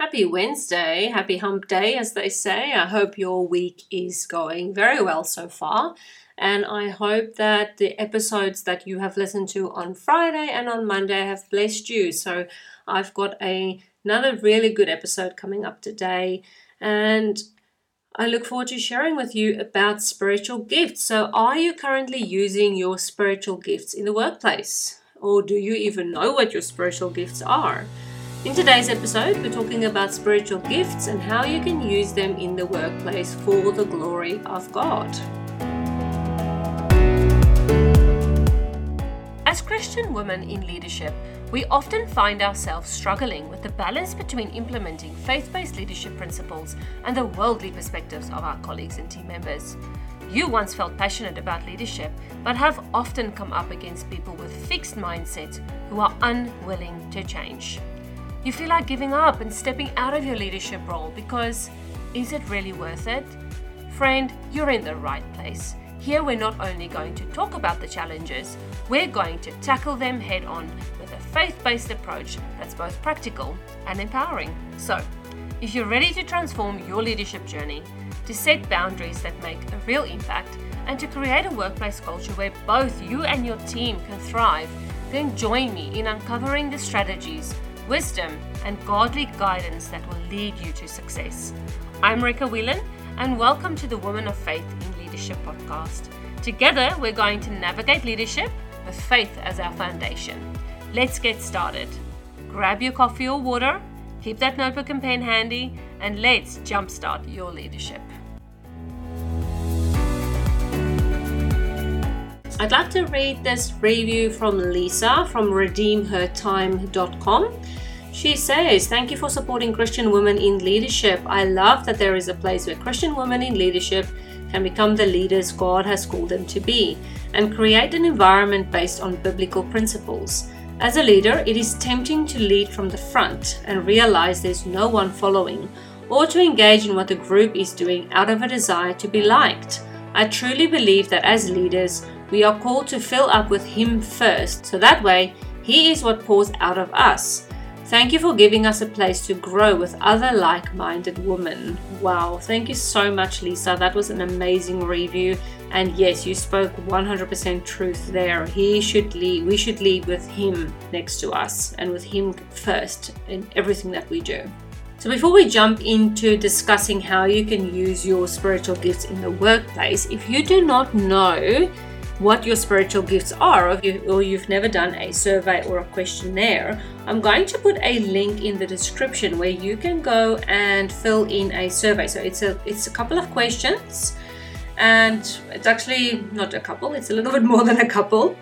Happy Wednesday, happy hump day, as they say. I hope your week is going very well so far. And I hope that the episodes that you have listened to on Friday and on Monday have blessed you. So I've got a, another really good episode coming up today. And I look forward to sharing with you about spiritual gifts. So, are you currently using your spiritual gifts in the workplace? Or do you even know what your spiritual gifts are? In today's episode, we're talking about spiritual gifts and how you can use them in the workplace for the glory of God. As Christian women in leadership, we often find ourselves struggling with the balance between implementing faith based leadership principles and the worldly perspectives of our colleagues and team members. You once felt passionate about leadership, but have often come up against people with fixed mindsets who are unwilling to change. You feel like giving up and stepping out of your leadership role because is it really worth it? Friend, you're in the right place. Here, we're not only going to talk about the challenges, we're going to tackle them head on with a faith based approach that's both practical and empowering. So, if you're ready to transform your leadership journey, to set boundaries that make a real impact, and to create a workplace culture where both you and your team can thrive, then join me in uncovering the strategies, wisdom, and godly guidance that will lead you to success. I'm Rika Whelan, and welcome to the Woman of Faith in Leadership podcast. Together, we're going to navigate leadership with faith as our foundation. Let's get started. Grab your coffee or water, keep that notebook and pen handy, and let's jumpstart your leadership. I'd like to read this review from Lisa from redeemhertime.com. She says, Thank you for supporting Christian women in leadership. I love that there is a place where Christian women in leadership can become the leaders God has called them to be and create an environment based on biblical principles. As a leader, it is tempting to lead from the front and realize there's no one following, or to engage in what the group is doing out of a desire to be liked. I truly believe that as leaders, we are called to fill up with Him first, so that way He is what pours out of us. Thank you for giving us a place to grow with other like minded women. Wow, thank you so much, Lisa. That was an amazing review. And yes, you spoke 100% truth there. He should lead, we should lead with Him next to us and with Him first in everything that we do. So, before we jump into discussing how you can use your spiritual gifts in the workplace, if you do not know what your spiritual gifts are, or, you, you've never done a survey or a questionnaire, I'm going to put a link in the description where you can go and fill in a survey. So it's a it's a couple of questions, and it's actually not a couple; it's a little bit more than a couple.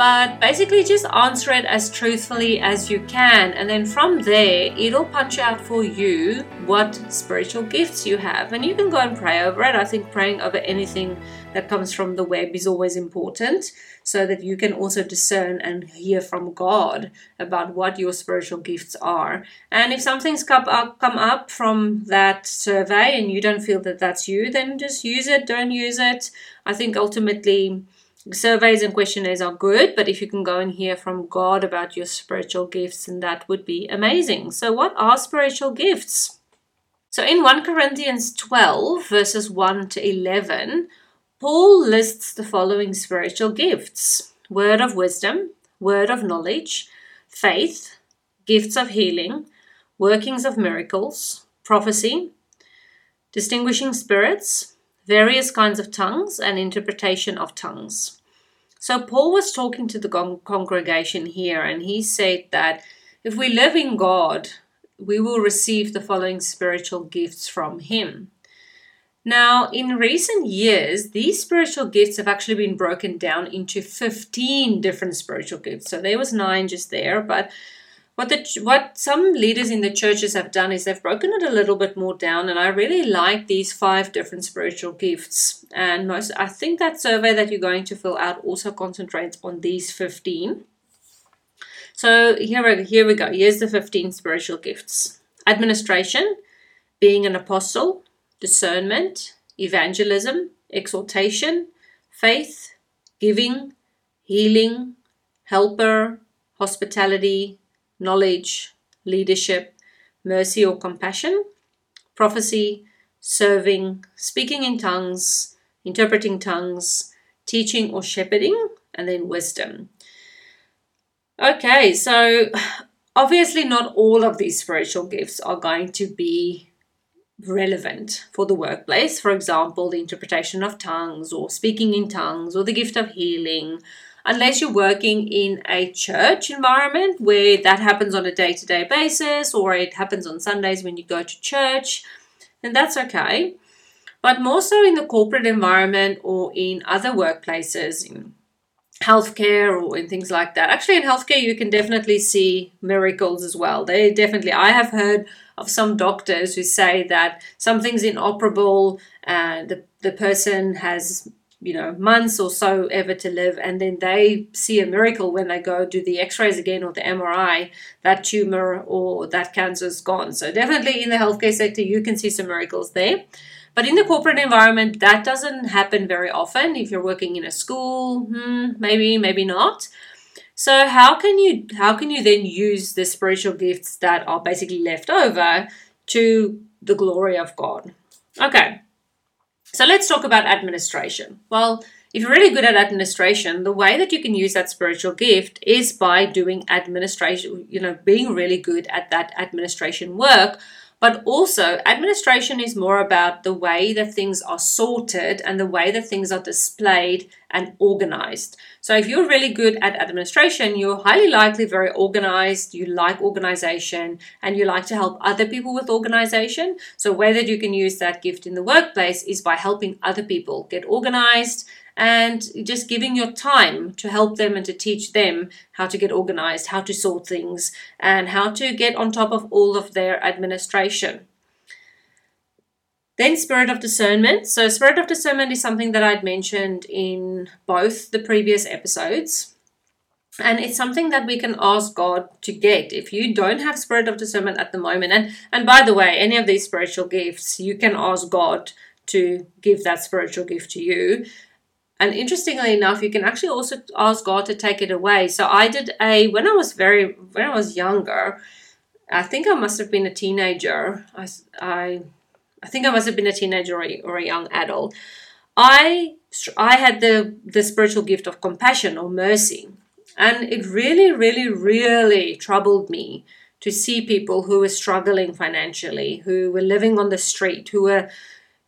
But basically, just answer it as truthfully as you can. And then from there, it'll punch out for you what spiritual gifts you have. And you can go and pray over it. I think praying over anything that comes from the web is always important so that you can also discern and hear from God about what your spiritual gifts are. And if something's come up, come up from that survey and you don't feel that that's you, then just use it, don't use it. I think ultimately, surveys and questionnaires are good, but if you can go and hear from God about your spiritual gifts, then that would be amazing. So, what are spiritual gifts? So, in 1 Corinthians 12, verses 1 to 11, Paul lists the following spiritual gifts word of wisdom, word of knowledge, faith, gifts of healing, workings of miracles, prophecy, distinguishing spirits, various kinds of tongues, and interpretation of tongues. So, Paul was talking to the con- congregation here, and he said that if we live in God, we will receive the following spiritual gifts from Him. Now, in recent years, these spiritual gifts have actually been broken down into 15 different spiritual gifts. So there was nine just there, but what the what some leaders in the churches have done is they've broken it a little bit more down and i really like these five different spiritual gifts. And most i think that survey that you're going to fill out also concentrates on these 15 so here, here we go. Here's the 15 spiritual gifts. Administration being an apostle discernment evangelism exhortation faith giving healing helper hospitality knowledge, leadership, mercy or compassion, prophecy, serving, speaking in tongues, interpreting tongues, teaching or shepherding, and then wisdom. Okay, so obviously, not all of these spiritual gifts are going to be relevant for the workplace. For example, the interpretation of tongues, or speaking in tongues, or the gift of healing, unless you're working in a church environment where that happens on a day to day basis, or it happens on Sundays when you go to church, then that's okay. But more so in the corporate environment or in other workplaces, in healthcare or in things like that. Actually, in healthcare, you can definitely see miracles as well. They definitely, I have heard of some doctors who say that something's inoperable and the, the person has you know months or so ever to live and then they see a miracle when they go do the x-rays again or the mri that tumor or that cancer is gone so definitely in the healthcare sector you can see some miracles there but in the corporate environment, that doesn't happen very often. If you're working in a school, hmm, maybe, maybe not. So how can you how can you then use the spiritual gifts that are basically left over to the glory of God? Okay. So let's talk about administration. Well, if you're really good at administration, the way that you can use that spiritual gift is by doing administration, you know, being really good at that administration work but also, administration is more about the way that things are sorted and the way that things are displayed and organized. So, if you're really good at administration, you're highly likely very organized, you like organization, and you like to help other people with organization. So, that you can use that gift in the workplace is by helping other people get organized and just giving your time to help them and to teach them how to get organized, how to sort things, and how to get on top of all of their administration. Then, spirit of discernment. So, spirit of discernment is something that I'd mentioned in both the previous episodes. And it's something that we can ask God to get. If you don't have spirit of discernment at the moment, and, and by the way, any of these spiritual gifts, you can ask God to give that spiritual gift to you. And interestingly enough, you can actually also ask God to take it away. So I did a when I was very when I was younger, I think I must have been a teenager. I I, I think I must have been a teenager or a, or a young adult. I I had the the spiritual gift of compassion or mercy, and it really, really, really troubled me to see people who were struggling financially, who were living on the street, who were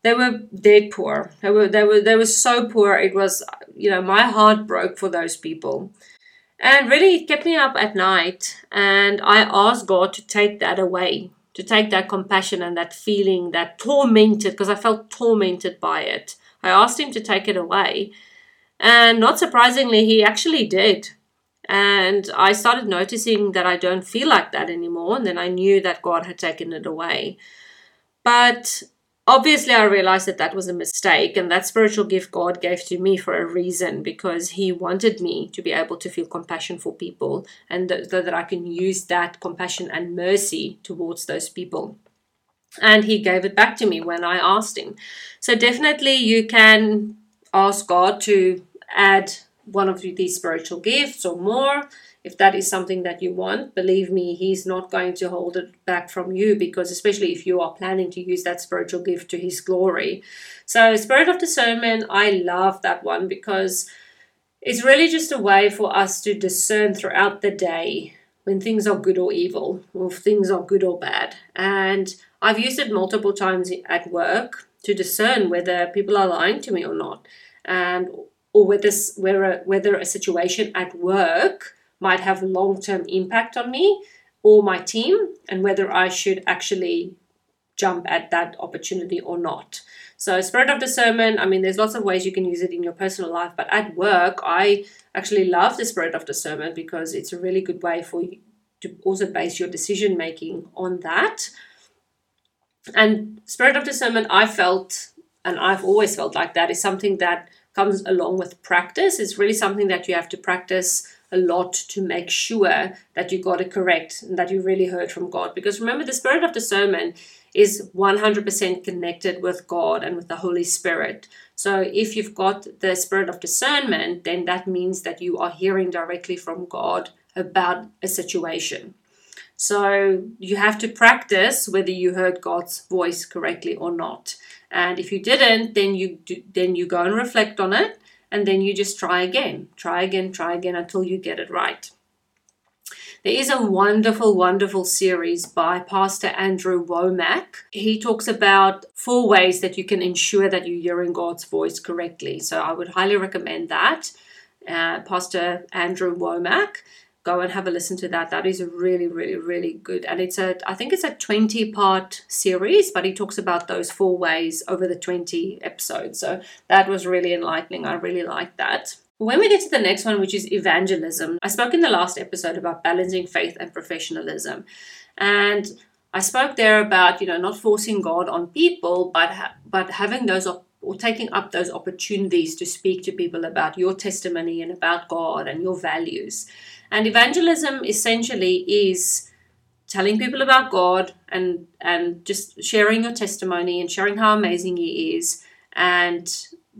they were dead poor. They were they were they were so poor. It was you know my heart broke for those people, and really it kept me up at night. And I asked God to take that away, to take that compassion and that feeling, that tormented because I felt tormented by it. I asked Him to take it away, and not surprisingly, He actually did. And I started noticing that I don't feel like that anymore. And then I knew that God had taken it away. But obviously i realized that that was a mistake and that spiritual gift god gave to me for a reason because he wanted me to be able to feel compassion for people and th- so that i can use that compassion and mercy towards those people. And he gave it back to me when i asked him. So definitely you can ask god to add one of these spiritual gifts or more if that is something that you want, believe me, He's not going to hold it back from you because, especially if you are planning to use that spiritual gift to His glory. So, Spirit of Discernment, I love that one because it's really just a way for us to discern throughout the day when things are good or evil, or if things are good or bad. And I've used it multiple times at work to discern whether people are lying to me or not, and or whether whether whether a situation at work might have a long term impact on me or my team and whether I should actually jump at that opportunity or not. So, spirit of discernment, I mean, there's lots of ways you can use it in your personal life, but at work, I actually love the spirit of discernment because it's a really good way for you to also base your decision making on that. And spirit of discernment, I felt, and I've always felt like that, is something that comes along with practice. It's really something that you have to practice a lot to make sure that you got it correct and that you really heard from God. Because remember, the spirit of discernment is 100% connected with God and with the Holy Spirit. So if you've got the spirit of discernment, then that means that you are hearing directly from God about a situation. So you have to practice whether you heard God's voice correctly or not. And if you didn't, then you do, then you go and reflect on it, and then you just try again, try again, try again until you get it right. There is a wonderful, wonderful series by Pastor Andrew Wommack. He talks about four ways that you can ensure that you're hearing God's voice correctly. So I would highly recommend that. Uh, Pastor Andrew Wommack go and have a listen to that. That is really, really, really good. And it's a, I think it's a 20 part series, but he talks about those four ways over the 20 episodes. So that was really enlightening. I really liked that. When we get to the next one, which is evangelism, I spoke in the last episode about balancing faith and professionalism. And I spoke there about, you know, not forcing God on people, but, ha- but having those op- or taking up those opportunities to speak to people about your testimony and about God and your values. And evangelism essentially is telling people about God and and just sharing your testimony and sharing how amazing He is, and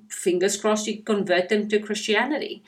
fingers crossed you convert them to Christianity.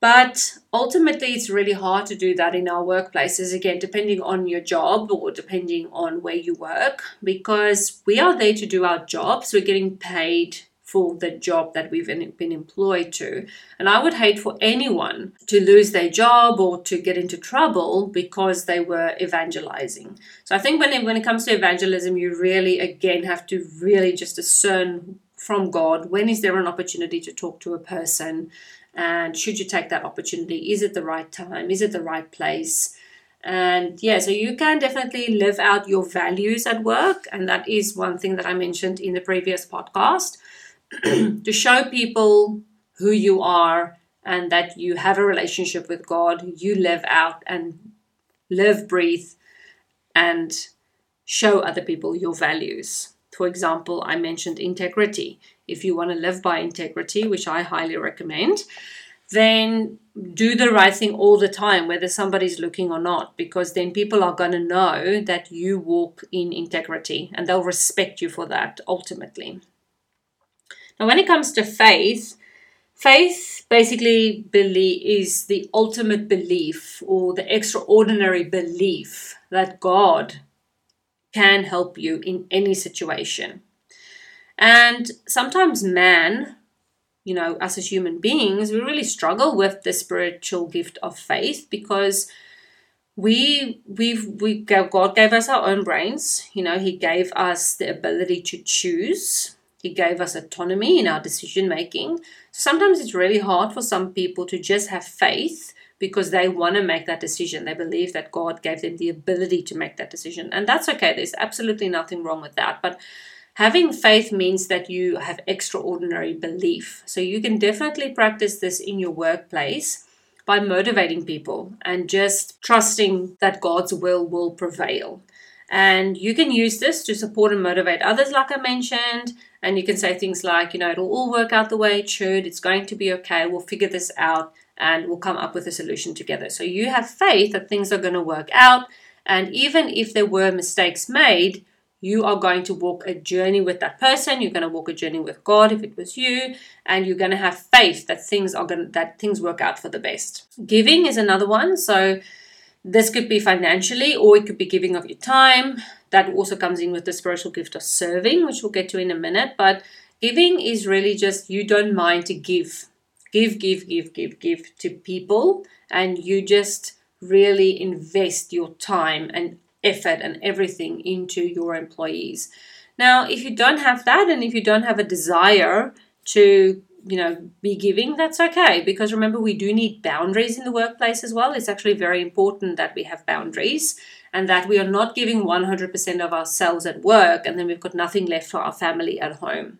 But ultimately, it's really hard to do that in our workplaces, again, depending on your job or depending on where you work, because we are there to do our jobs. We're getting paid for the job that we've been employed to. And I would hate for anyone to lose their job or to get into trouble because they were evangelizing. So I think when it, when it comes to evangelism, you really, again, have to really just discern from God when is there an opportunity to talk to a person and should you take that opportunity? Is it the right time? Is it the right place? And yeah, so you can definitely live out your values at work. And that is one thing that I mentioned in the previous podcast to show people who you are and that you have a relationship with God, you live out and live, breathe, and show other people your values. For example, I mentioned integrity. If you want to live by integrity, which I highly recommend, then do the right thing all the time, whether somebody's looking or not, because then people are going to know that you walk in integrity and they'll respect you for that ultimately. Now, when it comes to faith, faith basically is the ultimate belief or the extraordinary belief that God can help you in any situation. And sometimes man, you know, us as human beings, we really struggle with the spiritual gift of faith because we we've we God gave us our own brains. You know, He gave us the ability to choose. He gave us autonomy in our decision making. Sometimes it's really hard for some people to just have faith because they want to make that decision. They believe that God gave them the ability to make that decision. And that's okay. There's absolutely nothing wrong with that. But having faith means that you have extraordinary belief. So you can definitely practice this in your workplace by motivating people and just trusting that God's will will prevail. And you can use this to support and motivate others, like I mentioned. And you can say things like, you know, it'll all work out the way it should. It's going to be okay. We'll figure this out and we'll come up with a solution together. So you have faith that things are going to work out. And even if there were mistakes made, you are going to walk a journey with that person. You're going to walk a journey with God if it was you, and you're going to have faith that things are going to, that things work out for the best. Giving is another one. So this could be financially, or it could be giving of your time. That also comes in with the spiritual gift of serving, which we'll get to in a minute. But giving is really just you don't mind to give, give, give, give, give, give to people, and you just really invest your time and effort and everything into your employees. Now, if you don't have that, and if you don't have a desire to you know be giving that's okay because remember we do need boundaries in the workplace as well it's actually very important that we have boundaries and that we are not giving 100% of ourselves at work and then we've got nothing left for our family at home.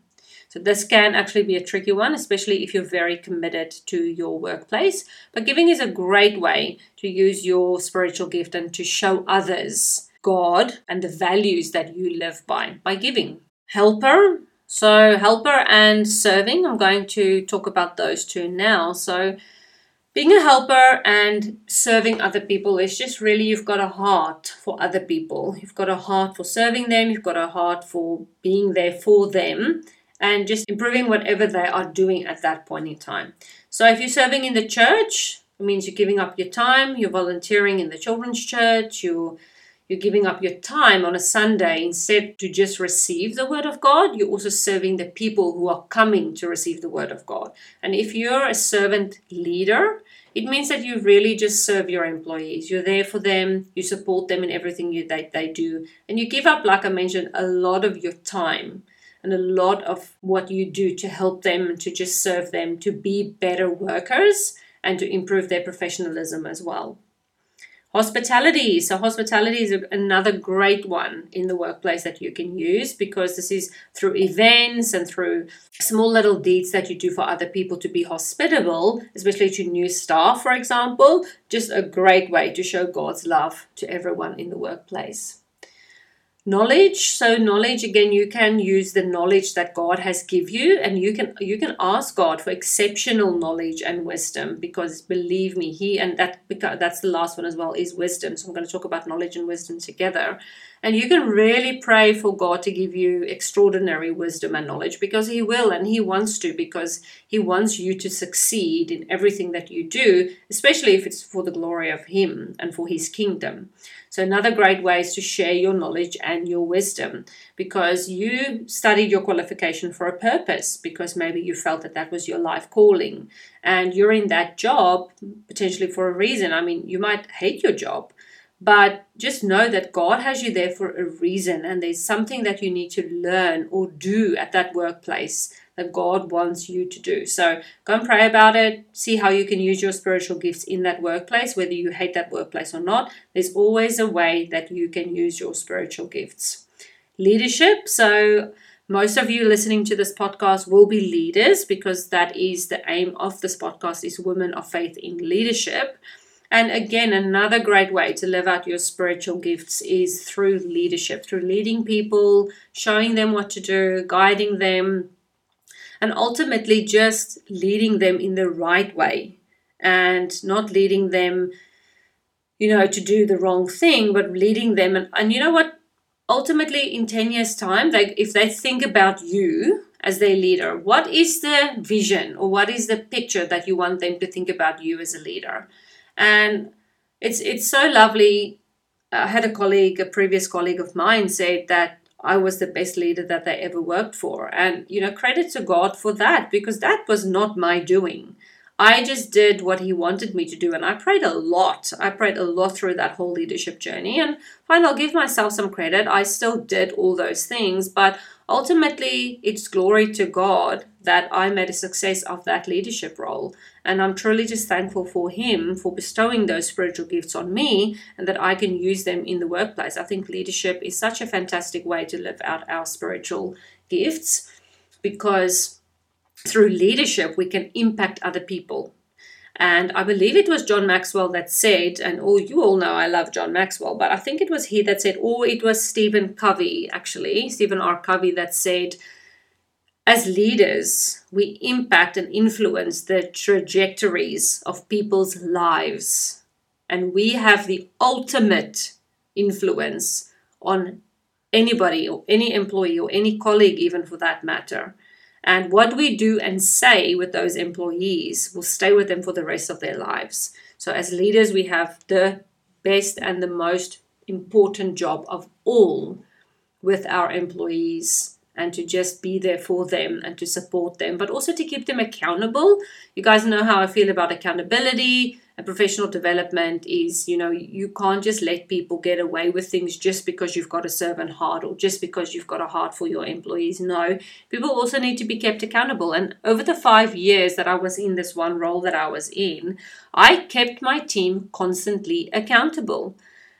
So this can actually be a tricky one especially if you're very committed to your workplace. But giving is a great way to use your spiritual gift and to show others god and the values that you live by by giving. Helper. So, helper and serving, I'm going to talk about those two now. So, being a helper and serving other people is just really you've got a heart for other people. You've got a heart for serving them, you've got a heart for being there for them and just improving whatever they are doing at that point in time. So, if you're serving in the church, It means you're giving up your time, you're volunteering in the children's church, you're you're giving up your time on a Sunday instead to just receive the word of God, you're also serving the people who are coming to receive the word of God. And if you're a servant leader, it means that you really just serve your employees. You're there for them, you support them in everything you, they, they do, and you give up, like I mentioned, a lot of your time and a lot of what you do to help them, to just serve them, to be better workers, and to improve their professionalism as well. Hospitality. So, hospitality is another great one in the workplace that you can use because this is through events and through small little deeds that you do for other people to be hospitable, especially to new staff, for example. Just a great way to show God's love to everyone in the workplace knowledge. So knowledge again you can use the knowledge that god has give you and you can you can ask god for exceptional knowledge and wisdom because believe me he and that that's the last one as well is wisdom. So i'm going to talk about knowledge and wisdom together. And you can really pray for God to give you extraordinary wisdom and knowledge because He will and He wants to, because He wants you to succeed in everything that you do, especially if it's for the glory of Him and for His kingdom. So, another great way is to share your knowledge and your wisdom because you studied your qualification for a purpose, because maybe you felt that that was your life calling and you're in that job potentially for a reason. I mean, you might hate your job but just know that God has you there for a reason, and there's something that you need to learn or do at that workplace that God wants you to do. So go and pray about it. See how you can use your spiritual gifts in that workplace, whether you hate that workplace or not. There's always a way that you can use your spiritual gifts. Leadership. So most of you listening to this podcast will be leaders because that is the aim of this podcast is women of faith in leadership. And again, another great way to live out your spiritual gifts is through leadership, through leading people, showing them what to do, guiding them, and ultimately just leading them in the right way and not leading them, you know, to do the wrong thing, but leading them. And, and you know what? Ultimately, in 10 years' time, they, if they think about you as their leader, what is the vision or what is the picture that you want them to think about you as a leader? and it's it's so lovely. I had a colleague, a previous colleague of mine, said that I was the best leader that they ever worked for, and you know, credit to God for that because that was not my doing. I just did what he wanted me to do, and I prayed a lot. I prayed a lot through that whole leadership journey, and fine, I'll give myself some credit. I still did all those things, but ultimately, it's glory to God that I made a success of that leadership role. And I'm truly just thankful for him for bestowing those spiritual gifts on me and that I can use them in the workplace. I think leadership is such a fantastic way to live out our spiritual gifts because through leadership we can impact other people. And I believe it was John Maxwell that said, and all you all know I love John Maxwell, but I think it was he that said, or it was Stephen Covey, actually, Stephen R. Covey that said, as leaders, we impact and influence the trajectories of people's lives. And we have the ultimate influence on anybody or any employee or any colleague, even for that matter. And what we do and say with those employees will stay with them for the rest of their lives. So, as leaders, we have the best and the most important job of all with our employees and to just be there for them and to support them, but also to keep them accountable. You guys know how I feel about accountability and professional development is, you know, you can't just let people get away with things just because you've got a servant heart or just because you've got a heart for your employees. No, people also need to be kept accountable. And over the five years that I was in this one role that I was in, I kept my team constantly accountable.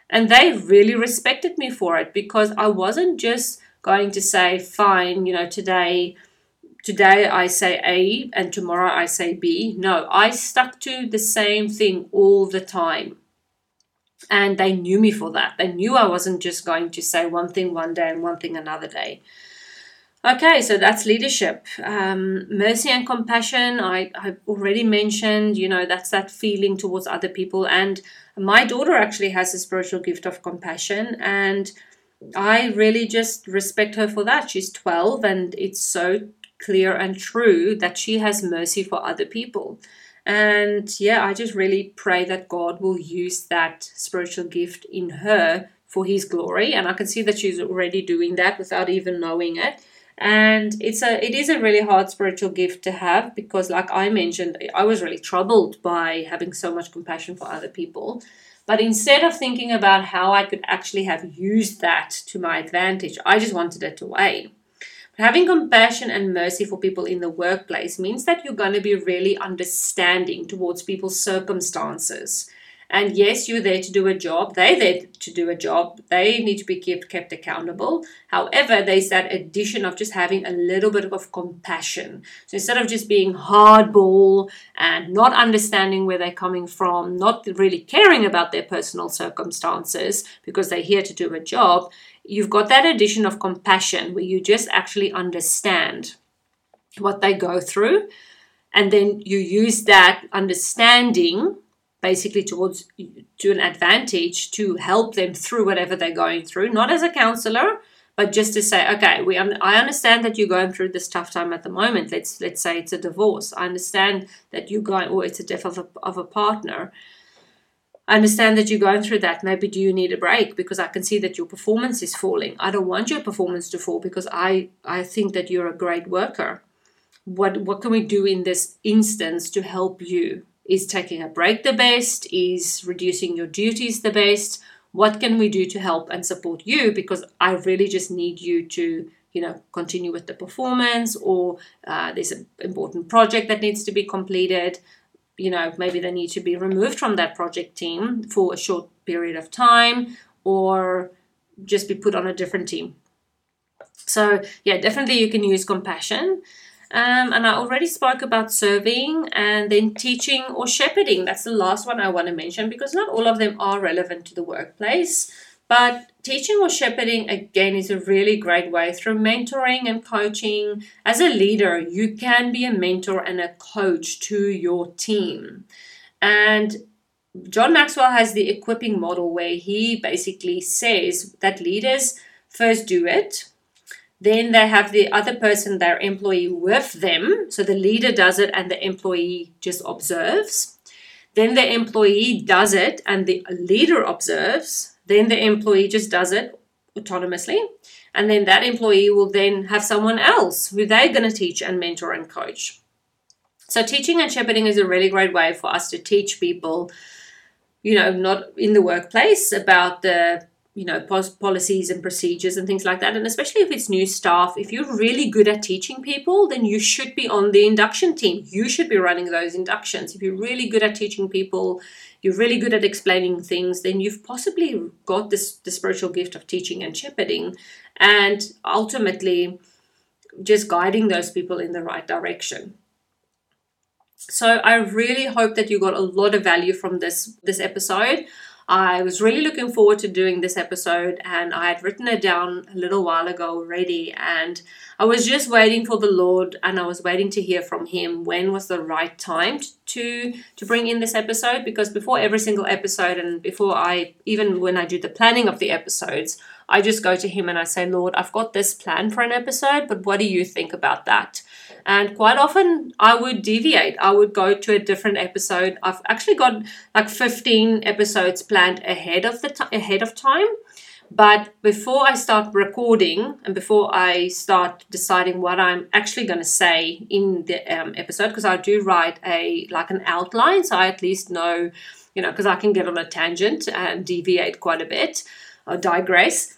And they really respected me for it because I wasn't just going to say, fine, you know, today today I say A and tomorrow I say B. No, I stuck to the same thing all the time. And they knew me for that. They knew I wasn't just going to say one thing one day and one thing another day. Okay, so that's leadership. Um, mercy and compassion, I, I've already mentioned, you know, that's that feeling towards other people. And my daughter actually has a spiritual gift of compassion. And I really just respect her for that. She's 12 and it's so clear and true that she has mercy for other people. And yeah, I just really pray that God will use that spiritual gift in her for his glory. And I can see that she's already doing that without even knowing it. And it's a it is a really hard spiritual gift to have because like I mentioned, I was really troubled by having so much compassion for other people. But instead of thinking about how I could actually have used that to my advantage, I just wanted it away. Having compassion and mercy for people in the workplace means that you're going to be really understanding towards people's circumstances. And yes, you're there to do a job. They're there to do a job. They need to be kept, kept accountable. However, there's that addition of just having a little bit of compassion. So instead of just being hardball and not understanding where they're coming from, not really caring about their personal circumstances because they're here to do a job, you've got that addition of compassion where you just actually understand what they go through and then you use that understanding basically towards to an advantage to help them through whatever they're going through not as a counselor but just to say okay we i understand that you're going through this tough time at the moment let's let's say it's a divorce i understand that you're going or it's a death of a, of a partner I understand that you're going through that. Maybe do you need a break because I can see that your performance is falling. I don't want your performance to fall because I I think that you're a great worker. What what can we do in this instance to help you? Is taking a break the best? Is reducing your duties the best? What can we do to help and support you? Because I really just need you to you know continue with the performance or uh, there's an important project that needs to be completed you know, maybe they need to be removed from that project team for a short period of time or just be put on a different team. So, yeah, definitely you can use compassion. Um, and I already spoke about serving and then teaching or shepherding. That's the last one I want to mention because not all of them are relevant to the workplace. But teaching or shepherding, again, is a really great way through mentoring and coaching. As a leader, you can be a mentor and a coach to your team. And John Maxwell has the equipping model where he basically says that leaders first do it, then they have the other person, their employee, with them. So the leader does it and the employee just observes. Then the employee does it and the leader observes. Then the employee just does it autonomously. And then that employee will then have someone else who they're going to teach and mentor and coach. So, teaching and shepherding is a really great way for us to teach people, you know, not in the workplace about the you know policies and procedures and things like that. And especially if it's new staff if you're really good at teaching people then you should be on the induction team. You should be running those inductions. If you're really good at teaching people you're really good at explaining things then you've possibly got this the spiritual gift of teaching and shepherding and ultimately just guiding those people in the right direction. So i really hope that you got a lot of value from this this episode I was really looking forward to doing this episode and I had written it down a little while ago already and I was just waiting for the Lord and I was waiting to hear from him when was the right time to to bring in this episode because before every single episode and before I even when I do the planning of the episodes I just go to him and I say, Lord, I've got this plan for an episode, but what do you think about that? And quite often I would deviate. I would go to a different episode. I've actually got like 15 episodes planned ahead of the t- ahead of time. But before I start recording and before I start deciding what I'm actually going to say in the um, episode, because I do write a like an outline, so I at least know, you know, because I can get on a tangent and deviate quite a bit or digress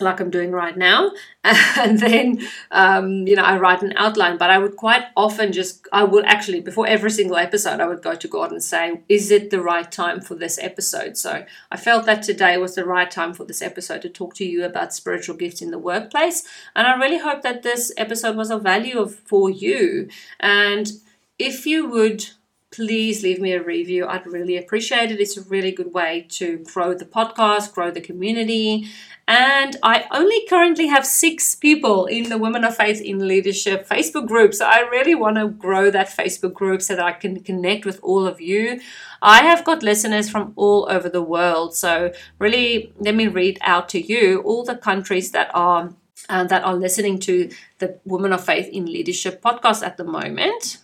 like I'm doing right now. And then, um, you know, I write an outline, but I would quite often just, I would actually, before every single episode, I would go to God and say, is it the right time for this episode? So I felt that today was the right time for this episode to talk to you about spiritual gifts in the workplace. And I really hope that this episode was of value for you. And if you would please leave me a review. I'd really appreciate it. It's a really good way to grow the podcast, grow the community. And I only currently have six people in the Women of Faith in Leadership Facebook group. So I really want to grow that Facebook group so that I can connect with all of you. I have got listeners from all over the world. So really, let me read out to you all the countries that are. Uh, that are listening to the Women of Faith in Leadership podcast at the moment.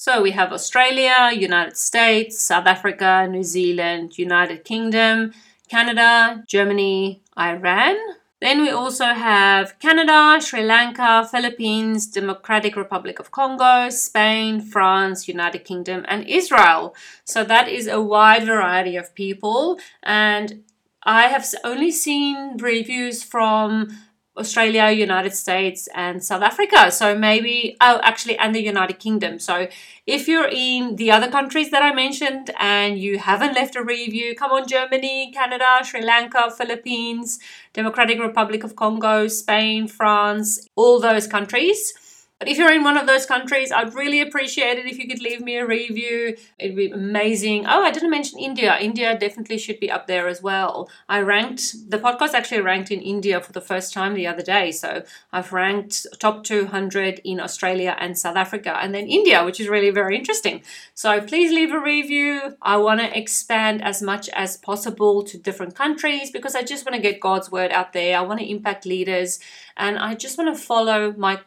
So we have Australia, United States, South Africa, New Zealand, United Kingdom, Canada, Germany, Iran. Then we also have Canada, Sri Lanka, Philippines, Democratic Republic of Congo, Spain, France, United Kingdom, and Israel. So that is a wide variety of people. And I have only seen reviews from Australia, United States, and South Africa. So maybe, oh, actually, and the United Kingdom. So if you're in the other countries that I mentioned and you haven't left a review, come on, Germany, Canada, Sri Lanka, Philippines, Democratic Republic of Congo, Spain, France, all those countries but if you're in one of those countries, I'd really appreciate it if you could leave me a review. It'd be amazing. Oh, I didn't mention India. India definitely should be up there as well. I ranked, the podcast actually ranked in India for the first time the other day. So I've ranked top 200 in Australia and South Africa, and then India, which is really very interesting. So please leave a review. I want to expand as much as possible to different countries because I just want to get God's word out there. I want to impact leaders and I just want to follow my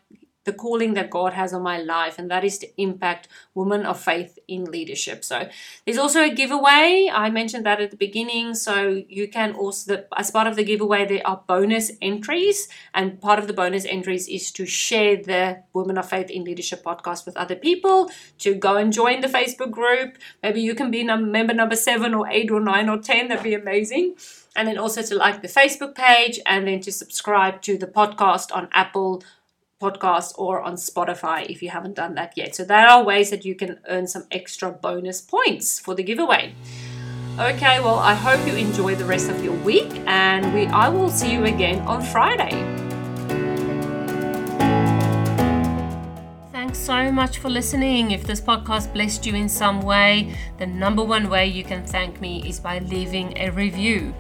the calling that God has on my life, and that is to impact women of faith in leadership. So there's also a giveaway. I mentioned that at the beginning. So you can also, as part of the giveaway, there are bonus entries, and part of the bonus entries is to share the Women of Faith in Leadership podcast with other people, to go and join the Facebook group. Maybe you can be member number seven or eight or nine or ten. That'd be amazing and then also to like the Facebook page and then to subscribe to the podcast on Apple podcast or on Spotify if you haven't done that yet. So there are ways that you can earn some extra bonus points for the giveaway. Okay, well, I hope you enjoy the rest of your week and we I will see you again on Friday. Thanks so much for listening. If this podcast blessed you in some way, the number one way you can thank me is by leaving a review.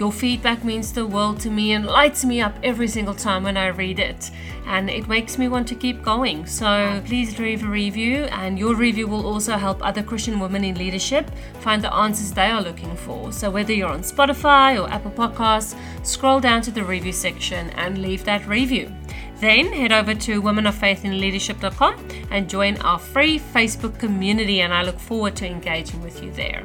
Your feedback means the world to me and lights me up every single time when I read it. And it makes me want to keep going. So please leave a review, and your review will also help other Christian women in leadership find the answers they are looking for. So whether you're on Spotify or Apple Podcasts, scroll down to the review section and leave that review. Then head over to womenoffaithinleadership.com and join our free Facebook community, and I look forward to engaging with you there.